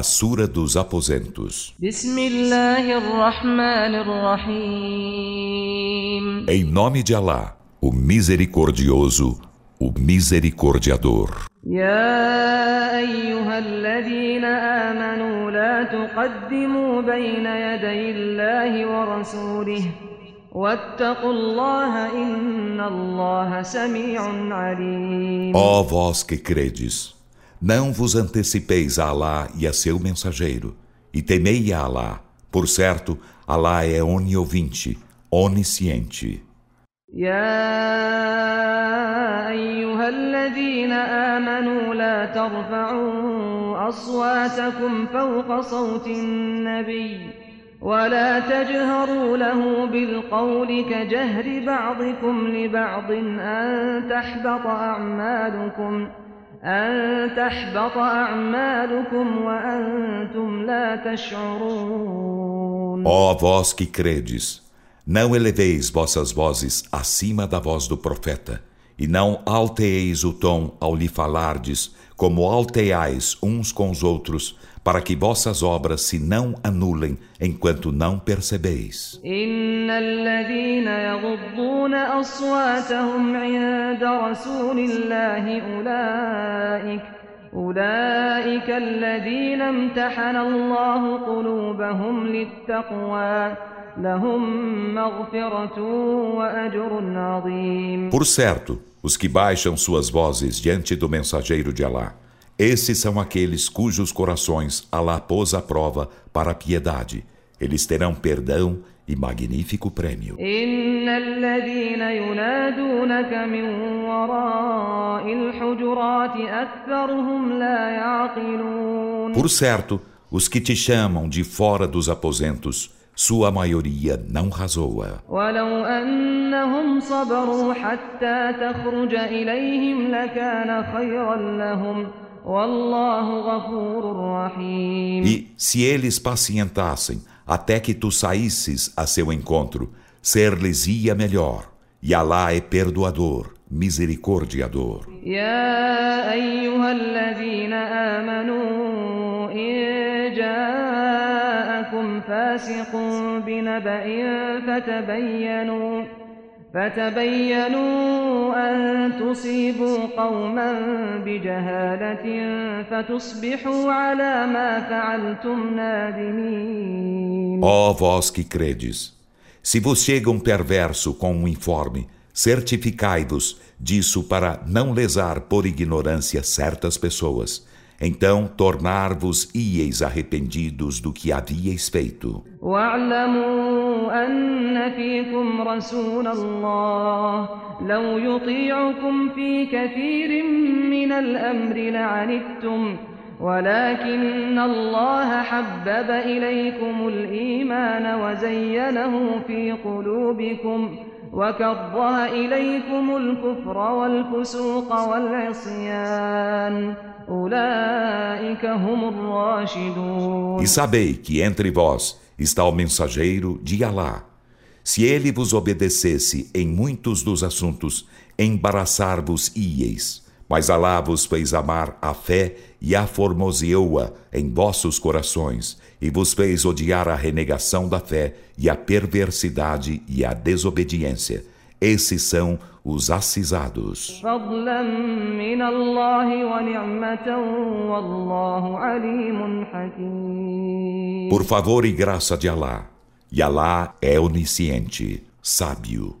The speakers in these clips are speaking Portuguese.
A Sura dos Aposentos. بسم الله الرحمن الرحيم Em nome de Alá, o Misericordioso, o Misericordiador. يا أيها الذين آمنوا لا تقدموا بين يدي الله ورسوله واتقوا الله إن الله سميع عليم Ó vós que credes, não vos antecipeis a Alá e a seu mensageiro, e temei a Alá. Por certo, Alá é oniovinte, onisciente. يا أيها الذين آمنوا لا ترفعوا أصواتكم فوق صوت النبي ولا تجهروا له بالقول كجهر بعضكم لبعض أن تحبط أعمالكم أن تحبط أعمالكم وأنتم لا تشعرون Ó vós que credes, não eleveis vossas vozes acima da voz do profeta, e não alteeis o tom ao lhe falardes, como alteais uns com os outros, para que vossas obras se não anulem enquanto não percebeis. إن الذين يغضون أصواتهم عند رسول الله أولئك أولئك الذين امتحن الله قلوبهم للتقوى لهم مغفرة وأجر عظيم Por certo, os que baixam suas vozes diante do mensageiro de Alá, esses são aqueles cujos corações Alá pôs à prova para a piedade. Eles terão perdão e magnífico prêmio. Por certo, os que te chamam de fora dos aposentos, sua maioria não razoa. ولو أنهم صبروا حتى تخرج إليهم لكان خيرا لهم والله غفور رحيم E, se eles pacientassem até que tu saísses a seu encontro, ser-lhes-ia melhor. E Alá é perdoador, misericordiador. يا أيها الذين آمنوا إن جاءكم فاسق بنبأ فتبينوا فتبينوا أن تصيبوا قوما بجهالة فتصبحوا على ما فعلتم نادمين Ó vós que credes, se vos chega um perverso com um informe, certificai-vos disso para não lesar por ignorância certas pessoas. Então tornar-vos ieis arrependidos do que havíeis feito. واعلموا أن فيكم رسول الله لو يطيعكم في كثير من الأمر لعنتم ولكن الله حبب إليكم الإيمان وزينه في قلوبكم وكره إليكم الكفر والفسوق والعصيان أولئك هم الراشدون E sabei que entre vós está o mensageiro de Alá. Se ele vos obedecesse em muitos dos assuntos, embaraçar-vos ieis. Mas Alá vos fez amar a fé e aformoseou-a em vossos corações, e vos fez odiar a renegação da fé e a perversidade e a desobediência. Esses são os acisados. Por favor e graça de Alá, e Alá é onisciente, sábio.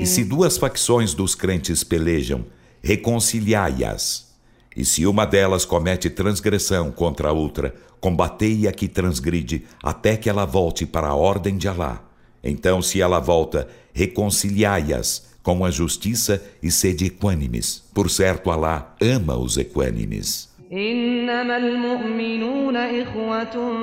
E se duas facções dos crentes pelejam, reconciliai-as. E se uma delas comete transgressão contra a outra, combatei a que transgride, até que ela volte para a ordem de Alá. Então, se ela volta, reconciliai-as com a justiça e sede equânimes. Por certo, Alá ama os equânimes. إنما المؤمنون إخوة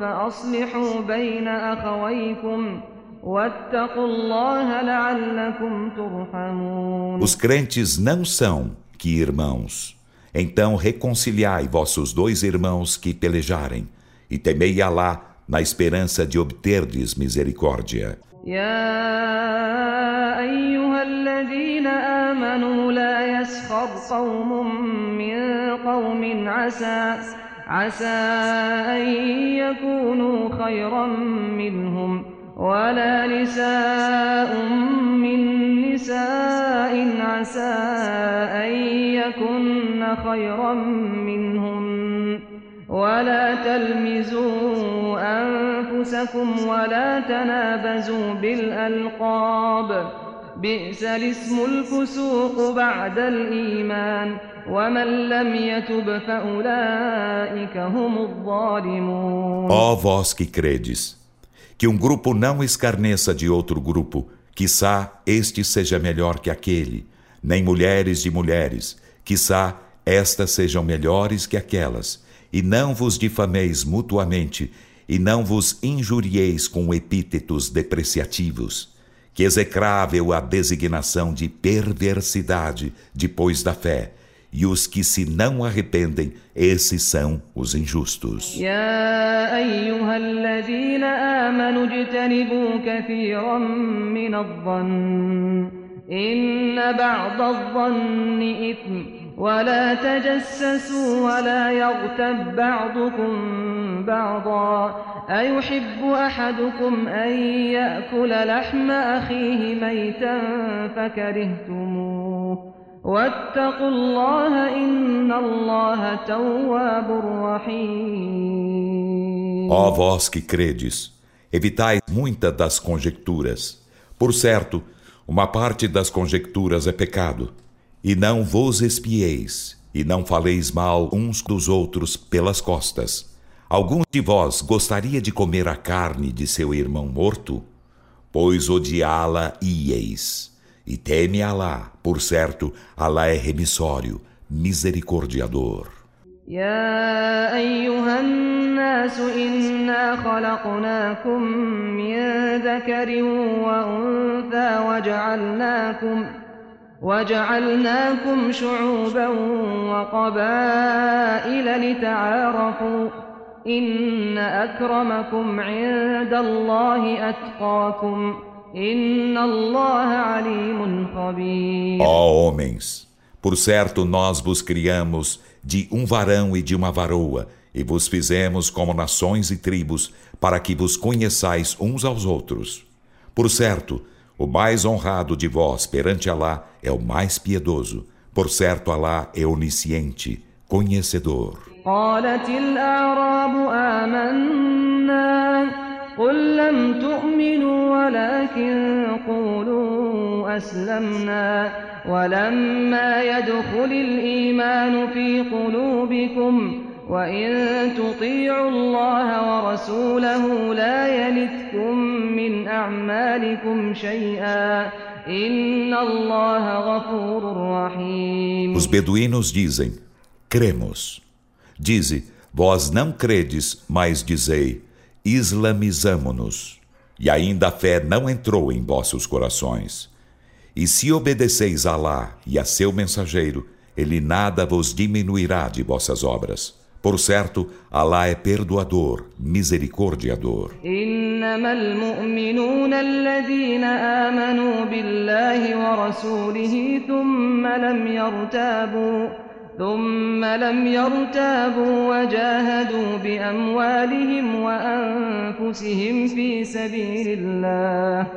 فأصلحوا بين أخويكم واتقوا الله لعلكم ترحمون Os crentes não são que irmãos. Então reconciliai vossos dois irmãos que pelejarem, e temei Alá na esperança de obterdes misericórdia. يا أيها الذين آمنوا لا يسخر قوم من قوم عسى عسى أن يكونوا خيرا منهم ولا نساء من نساء عسى أن يكن خيرا منهن ولا تلمزوا أنفسكم ولا تنابزوا بالألقاب بئس الاسم الفسوق بعد الإيمان ومن لم يتب فأولئك هم الظالمون Ó vós que credes, que um grupo não escarneça de outro grupo, quiçá este seja melhor que aquele, nem mulheres de mulheres, quiçá estas sejam melhores que aquelas e não vos difameis mutuamente, e não vos injurieis com epítetos depreciativos. Que execrável a designação de perversidade depois da fé, e os que se não arrependem, esses são os injustos. يا أيها الذين آمنوا اجتنبوا كثيرا من الظن إن بعض الظن إثم ولا تجسسوا ولا يغتب بعضكم بعضا أيحب أحدكم أن يأكل لحم أخيه ميتا فكرهتموه واتقوا الله إن الله تواب رحيم Ó vós que credes, evitai muitas das conjecturas. Por certo, uma parte das conjecturas é pecado. E não vos espieis, e não faleis mal uns dos outros pelas costas. Alguns de vós gostaria de comer a carne de seu irmão morto? Pois odiá-la ieis. E teme Alá, por certo, Alá é remissório, misericordiador. يا أيها الناس إنا خلقناكم من ذكر وأنثى وجعلناكم وجعلناكم شعوبا وقبائل لتعارفوا إن أكرمكم عند الله أتقاكم إن الله عليم خبير Ó homens, por certo nós vos criamos de um varão e de uma varoa, e vos fizemos como nações e tribos, para que vos conheçais uns aos outros. Por certo, o mais honrado de vós perante Alá é o mais piedoso. Por certo, Alá é onisciente, conhecedor. قالت الأعراب آمنا قل لم تؤمنوا ولكن قولوا أسلمنا ولما يدخل الإيمان في قلوبكم وإن تطيعوا الله ورسوله لا يلتكم من أعمالكم شيئا إن الله غفور رحيم Os beduínos dizem: Cremos. Dize: Vós não credes, mas dizei: Islamizamo-nos. E ainda a fé não entrou em vossos corações. E se obedeceis a Alá e a seu mensageiro, ele nada vos diminuirá de vossas obras. Por certo, Alá é perdoador, misericordiador. إنما المؤمنون الذين آمنوا بالله ورسوله ثم لم يرتابوا ثم لم يرتابوا وجاهدوا بأموالهم وأنفسهم في سبيل الله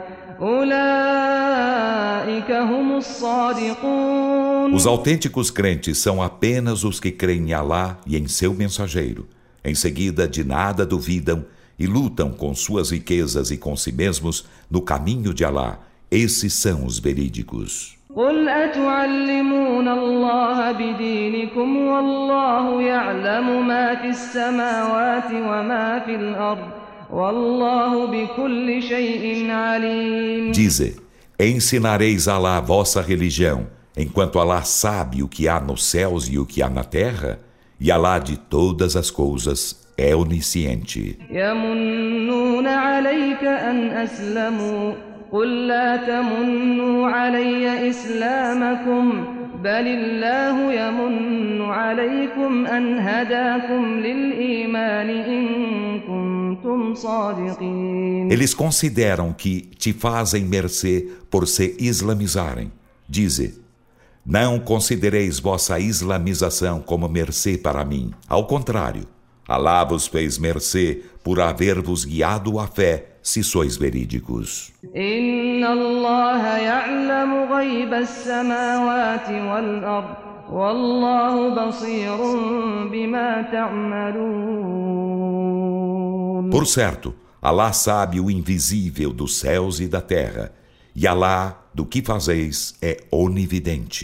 أولئك هم الصادقون Os autênticos crentes são apenas os que creem em Alá e em seu mensageiro. Em seguida, de nada duvidam e lutam com suas riquezas e com si mesmos no caminho de Alá. Esses são os verídicos. قل أتعلمون الله بدينكم والله يعلم ما في السماوات وما في الأرض والله بكل شيء عليم Dize: Ensinareis a Alá a vossa religião, enquanto Alá sabe o que há nos céus e o que há na terra, e Alá de todas as coisas é onisciente. يمنون عليك أن أسلموا قل لا تمنوا علي إسلامكم بل الله يمن عليكم أن هداكم للإيمان إن كنتم صادقين Eles consideram que te fazem mercê por se islamizarem. Dize, não considereis vossa islamização como mercê para mim. Ao contrário, Alá vos fez mercê por haver-vos guiado à fé, se sois verídicos. Por certo, Alá sabe o invisível dos céus e da terra, e Alá, do que fazeis, é onividente.